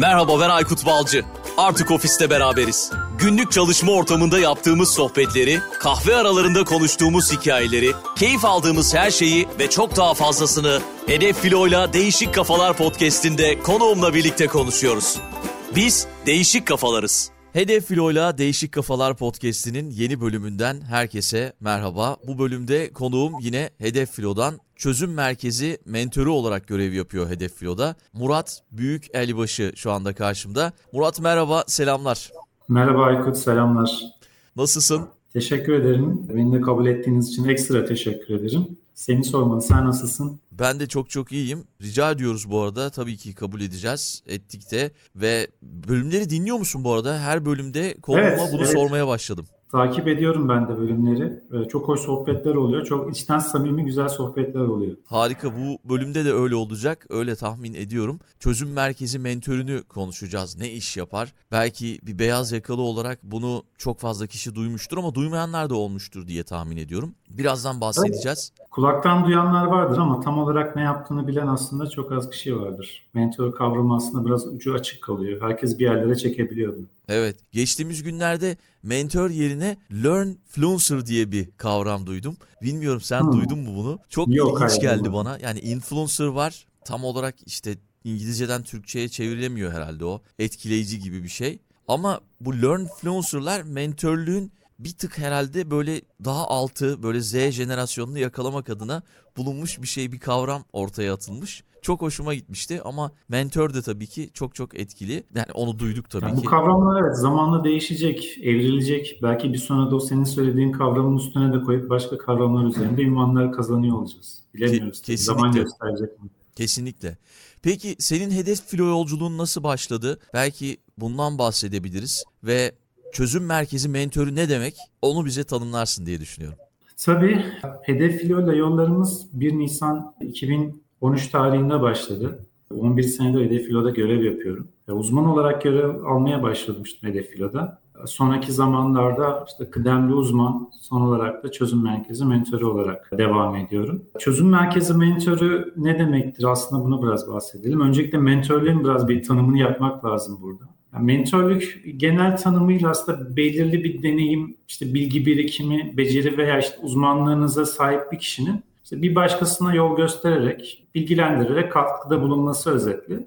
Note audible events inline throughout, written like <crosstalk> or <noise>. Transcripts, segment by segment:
Merhaba ben Aykut Balcı. Artık ofiste beraberiz. Günlük çalışma ortamında yaptığımız sohbetleri, kahve aralarında konuştuğumuz hikayeleri, keyif aldığımız her şeyi ve çok daha fazlasını Hedef Filo'yla Değişik Kafalar podcast'inde konuğumla birlikte konuşuyoruz. Biz değişik kafalarız. Hedef Filo'yla Değişik Kafalar podcast'inin yeni bölümünden herkese merhaba. Bu bölümde konuğum yine Hedef Filo'dan çözüm merkezi mentörü olarak görev yapıyor Hedef Filo'da. Murat Büyük Elbaşı şu anda karşımda. Murat merhaba, selamlar. Merhaba Aykut, selamlar. Nasılsın? Teşekkür ederim. Beni de kabul ettiğiniz için ekstra teşekkür ederim. Seni sormalı, sen nasılsın? Ben de çok çok iyiyim. Rica ediyoruz bu arada. Tabii ki kabul edeceğiz. Ettik de. Ve bölümleri dinliyor musun bu arada? Her bölümde konuğuma Evet, bunu evet. sormaya başladım. Takip ediyorum ben de bölümleri. Ee, Çok hoş sohbetler oluyor. Çok içten samimi güzel sohbetler oluyor. Harika bu bölümde de öyle olacak. Öyle tahmin ediyorum. Çözüm merkezi mentörünü konuşacağız. Ne iş yapar? Belki bir beyaz yakalı olarak bunu çok fazla kişi duymuştur ama duymayanlar da olmuştur diye tahmin ediyorum. Birazdan bahsedeceğiz. Kulaktan duyanlar vardır ama tam olarak ne yaptığını bilen aslında çok az kişi vardır. Mentor kavramı aslında biraz ucu açık kalıyor. Herkes bir yerlere çekebiliyor bunu. Evet, geçtiğimiz günlerde mentor yerine learn fluencer diye bir kavram duydum. Bilmiyorum sen Hmm. duydun mu bunu? Çok Yok, ilginç geldi bana. Yani influencer var. Tam olarak işte İngilizceden Türkçe'ye çevrilemiyor herhalde o. Etkileyici gibi bir şey. Ama bu learn fluencer'lar mentörlüğün bir tık herhalde böyle daha altı böyle Z jenerasyonunu yakalamak adına bulunmuş bir şey bir kavram ortaya atılmış. Çok hoşuma gitmişti ama mentor de tabii ki çok çok etkili. Yani onu duyduk tabii Yani bu ki. kavramlar evet zamanla değişecek, evrilecek. Belki bir sonra da o senin söylediğin kavramın üstüne de koyup başka kavramlar üzerinde ünvanlar kazanıyor olacağız. Bilemiyoruz. tabii. Zaman gösterecek mi? Kesinlikle. Peki senin hedef filo yolculuğun nasıl başladı? Belki bundan bahsedebiliriz ve çözüm merkezi mentörü ne demek? Onu bize tanımlarsın diye düşünüyorum. Tabii Hedef Filo'yla yollarımız 1 Nisan 2013 tarihinde başladı. 11 senedir Hedef Filo'da görev yapıyorum. Uzman olarak görev almaya başlamıştım Hedef Filo'da. Sonraki zamanlarda işte kıdemli uzman, son olarak da çözüm merkezi mentörü olarak devam ediyorum. Çözüm merkezi mentörü ne demektir? Aslında bunu biraz bahsedelim. Öncelikle mentörlüğün biraz bir tanımını yapmak lazım burada. Yani mentörlük genel tanımıyla aslında belirli bir deneyim, işte bilgi birikimi, beceri veya işte uzmanlığınıza sahip bir kişinin işte bir başkasına yol göstererek, bilgilendirerek katkıda bulunması özetli.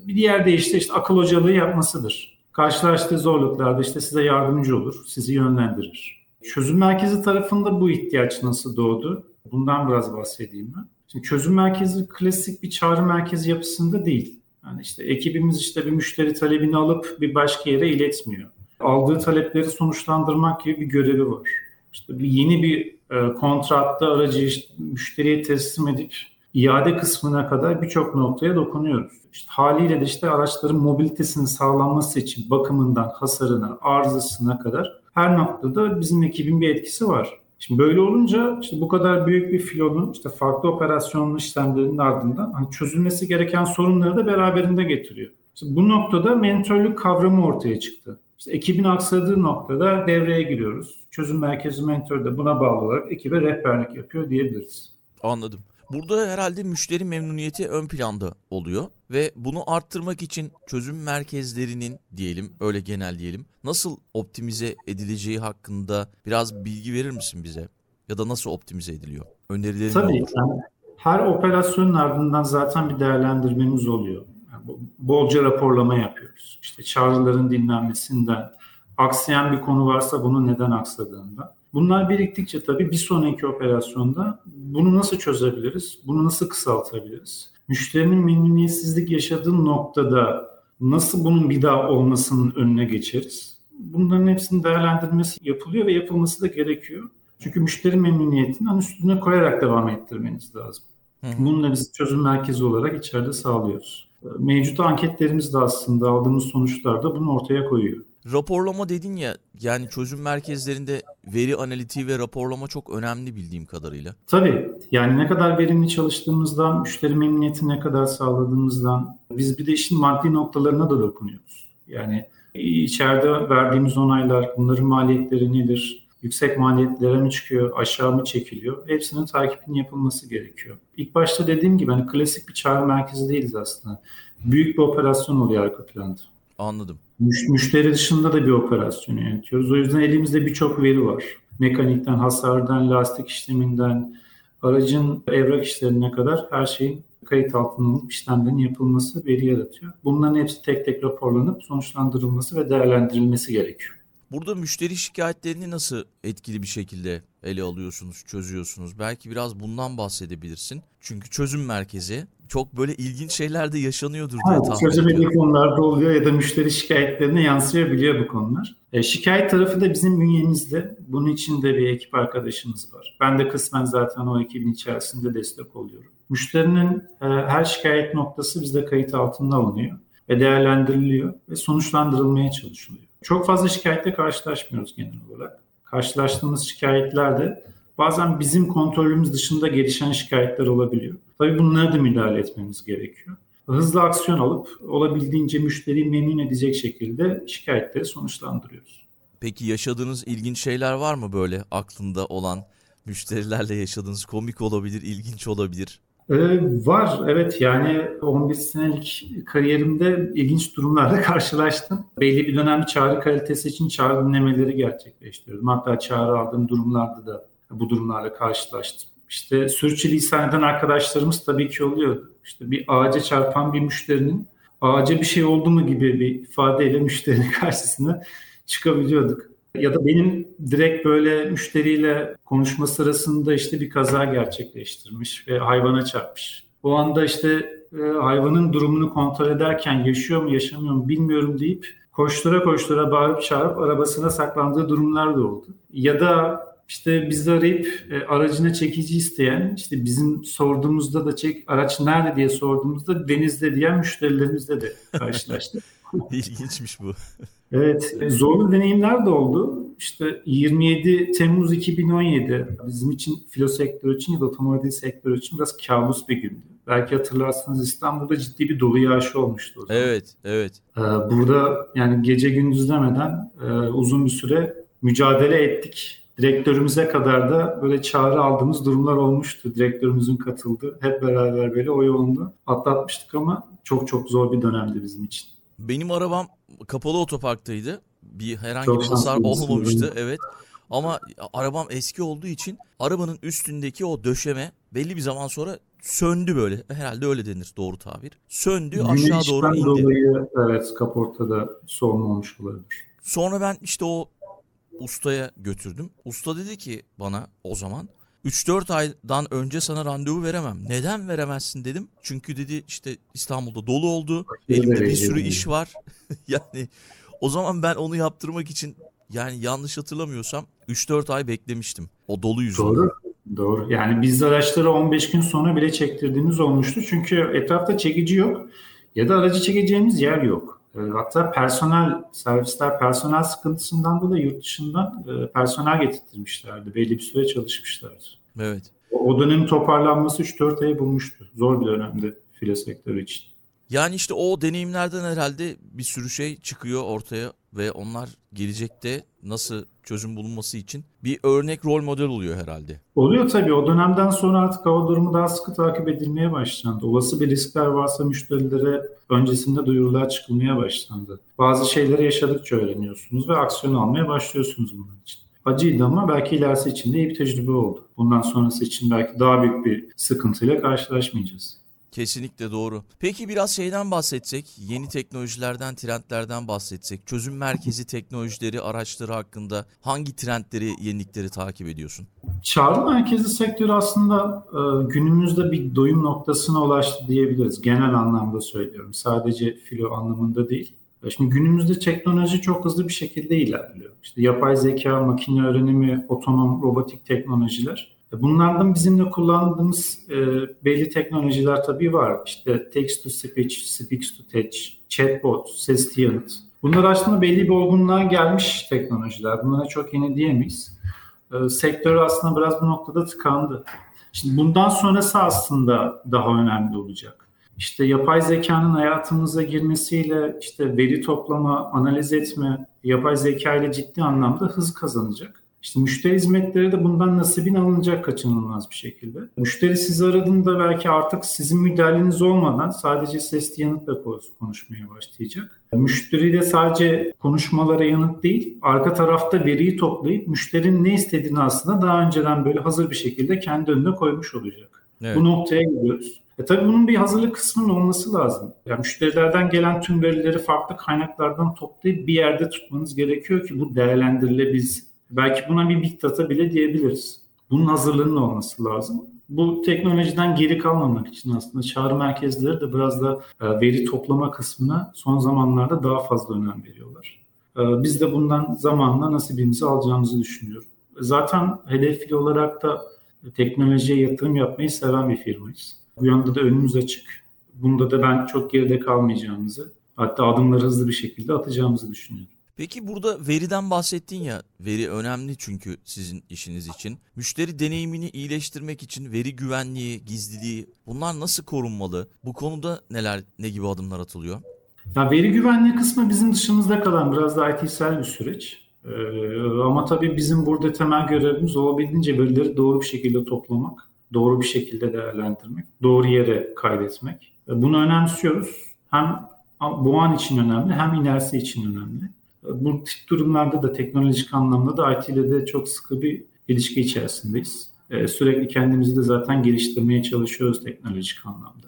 Bir diğer deyişle işte akıl hocalığı yapmasıdır. Karşılaştığı zorluklarda işte size yardımcı olur, sizi yönlendirir. Çözüm merkezi tarafında bu ihtiyaç nasıl doğdu? Bundan biraz bahsedeyim ben. Şimdi çözüm merkezi klasik bir çağrı merkezi yapısında değil. Yani işte ekibimiz işte bir müşteri talebini alıp bir başka yere iletmiyor. Aldığı talepleri sonuçlandırmak gibi bir görevi var. İşte bir yeni bir e, kontratta aracı işte müşteriye teslim edip iade kısmına kadar birçok noktaya dokunuyoruz. İşte haliyle de işte araçların mobilitesinin sağlanması için bakımından hasarına, arızasına kadar her noktada bizim ekibin bir etkisi var. Şimdi böyle olunca işte bu kadar büyük bir filonun işte farklı operasyonlu işlemlerinin ardından hani çözülmesi gereken sorunları da beraberinde getiriyor. İşte bu noktada mentörlük kavramı ortaya çıktı. İşte ekibin aksadığı noktada devreye giriyoruz. Çözüm merkezi mentör de buna bağlı olarak ekibe rehberlik yapıyor diyebiliriz. Anladım. Burada herhalde müşteri memnuniyeti ön planda oluyor ve bunu arttırmak için çözüm merkezlerinin diyelim öyle genel diyelim nasıl optimize edileceği hakkında biraz bilgi verir misin bize? Ya da nasıl optimize ediliyor? Önerilerin ne Tabii olur? yani her operasyonun ardından zaten bir değerlendirmemiz oluyor. Yani bolca raporlama yapıyoruz. İşte çağrıların dinlenmesinden, aksayan bir konu varsa bunun neden aksadığında. Bunlar biriktikçe tabii bir sonraki operasyonda bunu nasıl çözebiliriz? Bunu nasıl kısaltabiliriz? Müşterinin memnuniyetsizlik yaşadığı noktada nasıl bunun bir daha olmasının önüne geçeriz? Bunların hepsinin değerlendirmesi yapılıyor ve yapılması da gerekiyor. Çünkü müşteri memnuniyetini üstüne koyarak devam ettirmeniz lazım. Da biz çözüm merkezi olarak içeride sağlıyoruz. Mevcut anketlerimiz de aslında aldığımız sonuçlarda bunu ortaya koyuyor. Raporlama dedin ya yani çözüm merkezlerinde veri analitiği ve raporlama çok önemli bildiğim kadarıyla. Tabii yani ne kadar verimli çalıştığımızdan, müşteri memnuniyeti ne kadar sağladığımızdan biz bir de işin maddi noktalarına da dokunuyoruz. Yani içeride verdiğimiz onaylar, bunların maliyetleri nedir? Yüksek maliyetlere mi çıkıyor, aşağı mı çekiliyor? Hepsinin takibinin yapılması gerekiyor. İlk başta dediğim gibi hani klasik bir çağrı merkezi değiliz aslında. büyük bir operasyon oluyor arka planda. Anladım. Müş, müşteri dışında da bir operasyon yönetiyoruz. O yüzden elimizde birçok veri var. Mekanikten, hasardan, lastik işleminden, aracın evrak işlerine kadar her şeyin kayıt altına alınıp işlemlerin yapılması veri yaratıyor. Bunların hepsi tek tek raporlanıp sonuçlandırılması ve değerlendirilmesi gerekiyor. Burada müşteri şikayetlerini nasıl etkili bir şekilde ele alıyorsunuz, çözüyorsunuz? Belki biraz bundan bahsedebilirsin. Çünkü çözüm merkezi çok böyle ilginç şeyler de yaşanıyordur diye tahmin ediyorum. konularda oluyor ya da müşteri şikayetlerine yansıyabiliyor bu konular. E, şikayet tarafı da bizim bünyemizde. Bunun için de bir ekip arkadaşımız var. Ben de kısmen zaten o ekibin içerisinde destek oluyorum. Müşterinin e, her şikayet noktası bizde kayıt altında alınıyor ve değerlendiriliyor ve sonuçlandırılmaya çalışılıyor. Çok fazla şikayetle karşılaşmıyoruz genel olarak. Karşılaştığımız şikayetler de bazen bizim kontrolümüz dışında gelişen şikayetler olabiliyor. Tabii bunlara da müdahale etmemiz gerekiyor. Hızlı aksiyon alıp olabildiğince müşteriyi memnun edecek şekilde şikayetleri sonuçlandırıyoruz. Peki yaşadığınız ilginç şeyler var mı böyle aklında olan müşterilerle yaşadığınız komik olabilir, ilginç olabilir? Ee, var evet yani 11 senelik kariyerimde ilginç durumlarla <laughs> karşılaştım. Belli bir dönem çağrı kalitesi için çağrı dinlemeleri gerçekleştiriyordum. Hatta çağrı aldığım durumlarda da bu durumlarla karşılaştım. İşte sürçülisan eden arkadaşlarımız tabii ki oluyordu. İşte bir ağaca çarpan bir müşterinin ağaca bir şey oldu mu gibi bir ifadeyle müşterinin <laughs> karşısına çıkabiliyorduk. Ya da benim direkt böyle müşteriyle konuşma sırasında işte bir kaza gerçekleştirmiş ve hayvana çarpmış. O anda işte e, hayvanın durumunu kontrol ederken yaşıyor mu yaşamıyor mu bilmiyorum deyip koştura koştura bağırıp çağırıp arabasına saklandığı durumlar da oldu. Ya da işte bizi arayıp e, aracına çekici isteyen, işte bizim sorduğumuzda da çek araç nerede diye sorduğumuzda denizde diyen müşterilerimizle de karşılaştık. <laughs> İlginçmiş bu. Evet, zorlu deneyimler de oldu. İşte 27 Temmuz 2017 bizim için filo sektörü için ya da otomobil sektörü için biraz kabus bir gündü. Belki hatırlarsınız İstanbul'da ciddi bir dolu yağışı olmuştu o zaman. Evet, evet. Ee, Burada yani gece gündüz demeden e, uzun bir süre mücadele ettik. Direktörümüze kadar da böyle çağrı aldığımız durumlar olmuştu. Direktörümüzün katıldığı. Hep beraber böyle o yolunda atlatmıştık ama çok çok zor bir dönemdi bizim için. Benim arabam kapalı otoparktaydı. Bir herhangi Çok bir hasar olmamıştı. Evet. Ama arabam eski olduğu için arabanın üstündeki o döşeme belli bir zaman sonra söndü böyle. Herhalde öyle denir doğru tabir. Söndü aşağı doğru Güneşten indi. dolayı evet kaportada sorun olmuş olabilir. Sonra ben işte o ustaya götürdüm. Usta dedi ki bana o zaman 3-4 aydan önce sana randevu veremem. Neden veremezsin dedim. Çünkü dedi işte İstanbul'da dolu oldu. Elimde bir sürü iş var. <laughs> yani o zaman ben onu yaptırmak için yani yanlış hatırlamıyorsam 3-4 ay beklemiştim. O dolu yüzünden. Doğru. Doğru. Yani biz araçları 15 gün sonra bile çektirdiğimiz olmuştu. Çünkü etrafta çekici yok ya da aracı çekeceğimiz yer yok. E, Hatta personel, servisler personel sıkıntısından dolayı yurt dışından e, personel getirtmişlerdi. Belli bir süre çalışmışlardı. Evet. O o dönemin toparlanması 3-4 ayı bulmuştu. Zor bir dönemdi file sektörü için. Yani işte o deneyimlerden herhalde bir sürü şey çıkıyor ortaya ve onlar gelecekte nasıl çözüm bulunması için bir örnek rol model oluyor herhalde. Oluyor tabii. O dönemden sonra artık hava durumu daha sıkı takip edilmeye başlandı. Olası bir riskler varsa müşterilere öncesinde duyurular çıkılmaya başlandı. Bazı şeyleri yaşadıkça öğreniyorsunuz ve aksiyon almaya başlıyorsunuz bunun için. Acıydı ama belki ilerisi için de iyi bir tecrübe oldu. Bundan sonrası için belki daha büyük bir sıkıntıyla karşılaşmayacağız. Kesinlikle doğru. Peki biraz şeyden bahsetsek, yeni teknolojilerden, trendlerden bahsetsek, çözüm merkezi teknolojileri, araçları hakkında hangi trendleri, yenilikleri takip ediyorsun? Çağrı merkezi sektörü aslında e, günümüzde bir doyum noktasına ulaştı diyebiliriz. Genel anlamda söylüyorum. Sadece filo anlamında değil. E, Şimdi günümüzde teknoloji çok hızlı bir şekilde ilerliyor. İşte yapay zeka, makine öğrenimi, otonom, robotik teknolojiler. E, Bunlardan bizimle kullandığımız e, belli teknolojiler tabii var. İşte text to speech, speech to touch, chatbot, ses yanıt. Bunlar aslında belli bir olgunluğa gelmiş teknolojiler. Bunlara çok yeni diyemeyiz. E, sektör aslında biraz bu noktada tıkandı. Şimdi bundan sonrası aslında daha önemli olacak. İşte yapay zekanın hayatımıza girmesiyle işte veri toplama, analiz etme, yapay zeka ile ciddi anlamda hız kazanacak. İşte müşteri hizmetleri de bundan nasibini alınacak kaçınılmaz bir şekilde. Müşteri sizi aradığında belki artık sizin müdahaleniz olmadan sadece sesli yanıtla konuşmaya başlayacak. Müşteri de sadece konuşmalara yanıt değil, arka tarafta veriyi toplayıp müşterinin ne istediğini aslında daha önceden böyle hazır bir şekilde kendi önüne koymuş olacak. Evet. Bu noktaya gidiyoruz. E tabii bunun bir hazırlık kısmının olması lazım. Yani müşterilerden gelen tüm verileri farklı kaynaklardan toplayıp bir yerde tutmanız gerekiyor ki bu değerlendirilebilsin. Belki buna bir big data bile diyebiliriz. Bunun hazırlığının olması lazım. Bu teknolojiden geri kalmamak için aslında çağrı merkezleri de biraz da e, veri toplama kısmına son zamanlarda daha fazla önem veriyorlar. E, biz de bundan zamanla nasibimizi alacağımızı düşünüyorum. Zaten hedefli olarak da teknolojiye yatırım yapmayı seven bir firmayız. Bu yanda da önümüz açık. Bunda da ben çok geride kalmayacağımızı, hatta adımları hızlı bir şekilde atacağımızı düşünüyorum. Peki burada veriden bahsettin ya, veri önemli çünkü sizin işiniz için. Müşteri deneyimini iyileştirmek için veri güvenliği, gizliliği bunlar nasıl korunmalı? Bu konuda neler, ne gibi adımlar atılıyor? Ya veri güvenliği kısmı bizim dışımızda kalan biraz da IT'sel bir süreç. Ee, ama tabii bizim burada temel görevimiz olabildiğince verileri doğru bir şekilde toplamak, doğru bir şekilde değerlendirmek, doğru yere kaydetmek. Bunu önemsiyoruz. Hem bu an için önemli hem ilerisi için önemli. Bu tip durumlarda da teknolojik anlamda da IT ile de çok sıkı bir ilişki içerisindeyiz. Ee, sürekli kendimizi de zaten geliştirmeye çalışıyoruz teknolojik anlamda.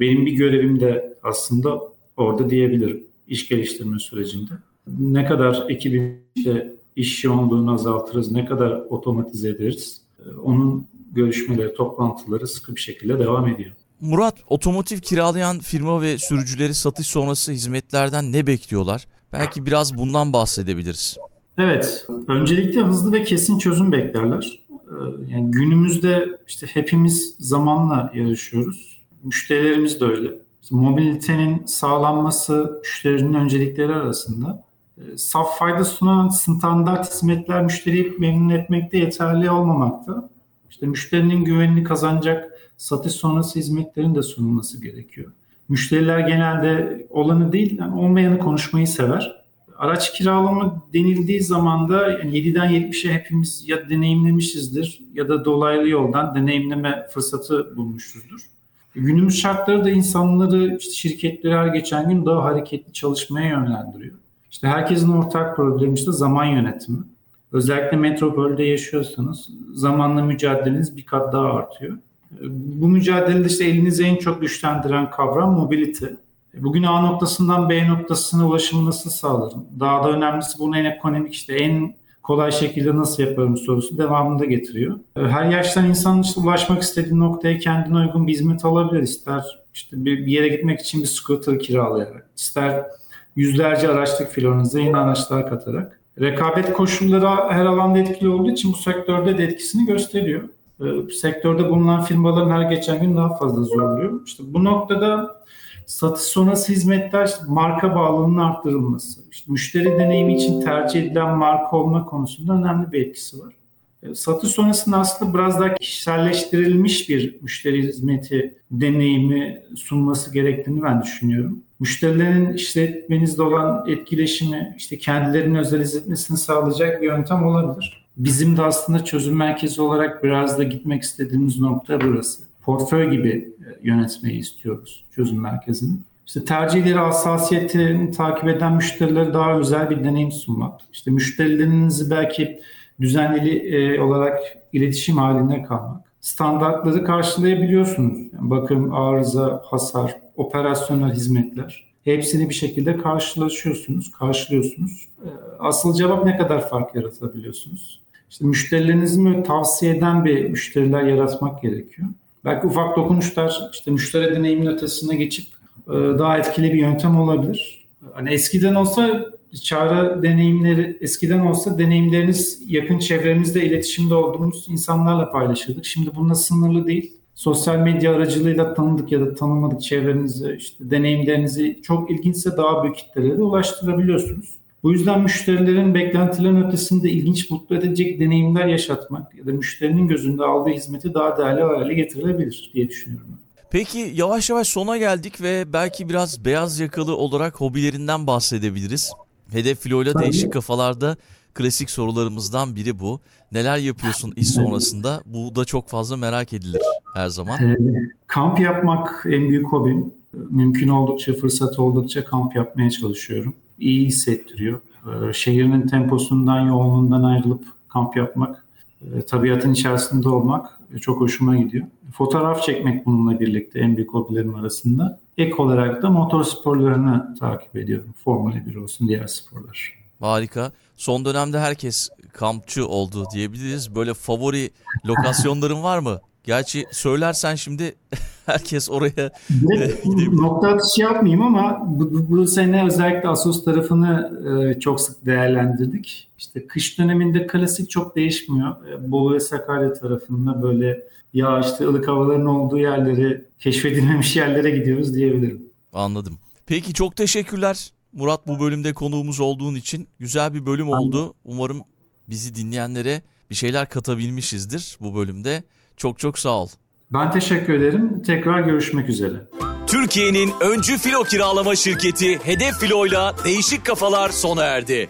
Benim bir görevim de aslında orada diyebilirim iş geliştirme sürecinde. Ne kadar ekibin işte iş yoğunluğunu azaltırız, ne kadar otomatize ederiz, ee, onun görüşmeleri, toplantıları sıkı bir şekilde devam ediyor. Murat, otomotiv kiralayan firma ve sürücüleri satış sonrası hizmetlerden ne bekliyorlar? Belki biraz bundan bahsedebiliriz. Evet, öncelikle hızlı ve kesin çözüm beklerler. Ee, yani günümüzde işte hepimiz zamanla yarışıyoruz. Müşterilerimiz de öyle. Mobilitenin sağlanması müşterinin öncelikleri arasında. Ee, saf fayda sunan standart hizmetler müşteriyi memnun etmekte yeterli olmamakta. İşte müşterinin güvenini kazanacak satış sonrası hizmetlerin de sunulması gerekiyor. Müşteriler genelde olanı değil, yani olmayanı konuşmayı sever. Araç kiralama denildiği zaman da yani 7'den 70'e hepimiz ya deneyimlemişizdir ya da dolaylı yoldan deneyimleme fırsatı bulmuşuzdur. Günümüz şartları da insanları, işte şirketleri her geçen gün daha hareketli çalışmaya yönlendiriyor. İşte herkesin ortak problemi işte zaman yönetimi. Özellikle metropolde yaşıyorsanız zamanla mücadeleniz bir kat daha artıyor. Bu mücadelede işte elinizi en çok güçlendiren kavram mobility. Bugün A noktasından B noktasına ulaşımı nasıl sağlarım? Daha da önemlisi bunu en ekonomik işte en kolay şekilde nasıl yaparım sorusu devamında getiriyor. Her yaştan insan işte ulaşmak istediği noktaya kendine uygun bir hizmet alabilir. İster işte bir yere gitmek için bir scooter kiralayarak, ister yüzlerce araçlık filonize yeni araçlar katarak. Rekabet koşulları her alanda etkili olduğu için bu sektörde de etkisini gösteriyor. Ee, sektörde bulunan firmaların her geçen gün daha fazla zorluyor. İşte bu noktada satış sonrası hizmetler işte marka bağlılığının arttırılması, işte müşteri deneyimi için tercih edilen marka olma konusunda önemli bir etkisi var. Ee, satış sonrasında aslında biraz daha kişiselleştirilmiş bir müşteri hizmeti deneyimi sunması gerektiğini ben düşünüyorum. Müşterilerin işletmenizde olan etkileşimi, işte kendilerinin özel hissetmesini sağlayacak bir yöntem olabilir. Bizim de aslında çözüm merkezi olarak biraz da gitmek istediğimiz nokta burası. Portföy gibi e, yönetmeyi istiyoruz çözüm merkezini. İşte tercihleri, hassasiyetini takip eden müşterilere daha özel bir deneyim sunmak. İşte müşterilerinizi belki düzenli e, olarak iletişim halinde kalmak. Standartları karşılayabiliyorsunuz. Yani bakım, arıza, hasar, operasyonel hizmetler. Hepsini bir şekilde karşılaşıyorsunuz, karşılıyorsunuz. E, asıl cevap ne kadar fark yaratabiliyorsunuz? İşte müşterilerinizi böyle tavsiye eden bir müşteriler yaratmak gerekiyor. Belki ufak dokunuşlar işte müşteri deneyimin ötesine geçip e, daha etkili bir yöntem olabilir. Hani eskiden olsa çağrı deneyimleri eskiden olsa deneyimleriniz yakın çevremizde iletişimde olduğumuz insanlarla paylaşırdık. Şimdi bununla sınırlı değil. Sosyal medya aracılığıyla tanıdık ya da tanımadık çevrenizi, işte deneyimlerinizi çok ilginçse daha büyük kitlelere ulaştırabiliyorsunuz. Bu yüzden müşterilerin beklentilerin ötesinde ilginç, mutlu edecek deneyimler yaşatmak ya da müşterinin gözünde aldığı hizmeti daha değerli hale getirilebilir diye düşünüyorum. Peki yavaş yavaş sona geldik ve belki biraz beyaz yakalı olarak hobilerinden bahsedebiliriz. Hedef Filo ile değişik kafalarda klasik sorularımızdan biri bu. Neler yapıyorsun iş sonrasında? Bu da çok fazla merak edilir her zaman. Ee, kamp yapmak en büyük hobim. Mümkün oldukça, fırsat oldukça kamp yapmaya çalışıyorum. İyi hissettiriyor. Şehrin temposundan, yoğunluğundan ayrılıp kamp yapmak, e, tabiatın içerisinde olmak çok hoşuma gidiyor. Fotoğraf çekmek bununla birlikte en büyük hobilerim arasında. Ek olarak da motor sporlarını takip ediyorum. Formula 1 olsun, diğer sporlar. Harika. Son dönemde herkes kampçı oldu diyebiliriz. Böyle favori lokasyonların var mı? Gerçi söylersen şimdi <laughs> herkes oraya Direkt nokta atışı yapmayayım ama bu, bu, bu sene özellikle Asos tarafını e, çok sık değerlendirdik. İşte kış döneminde klasik çok değişmiyor. E, Bolu ve Sakarya tarafında böyle yağışlı ılık havaların olduğu yerleri, keşfedilmemiş yerlere gidiyoruz diyebilirim. Anladım. Peki çok teşekkürler. Murat bu bölümde konuğumuz olduğun için güzel bir bölüm oldu. Umarım bizi dinleyenlere bir şeyler katabilmişizdir bu bölümde. Çok çok sağ ol. Ben teşekkür ederim. Tekrar görüşmek üzere. Türkiye'nin öncü filo kiralama şirketi Hedef Filo'yla Değişik Kafalar sona erdi.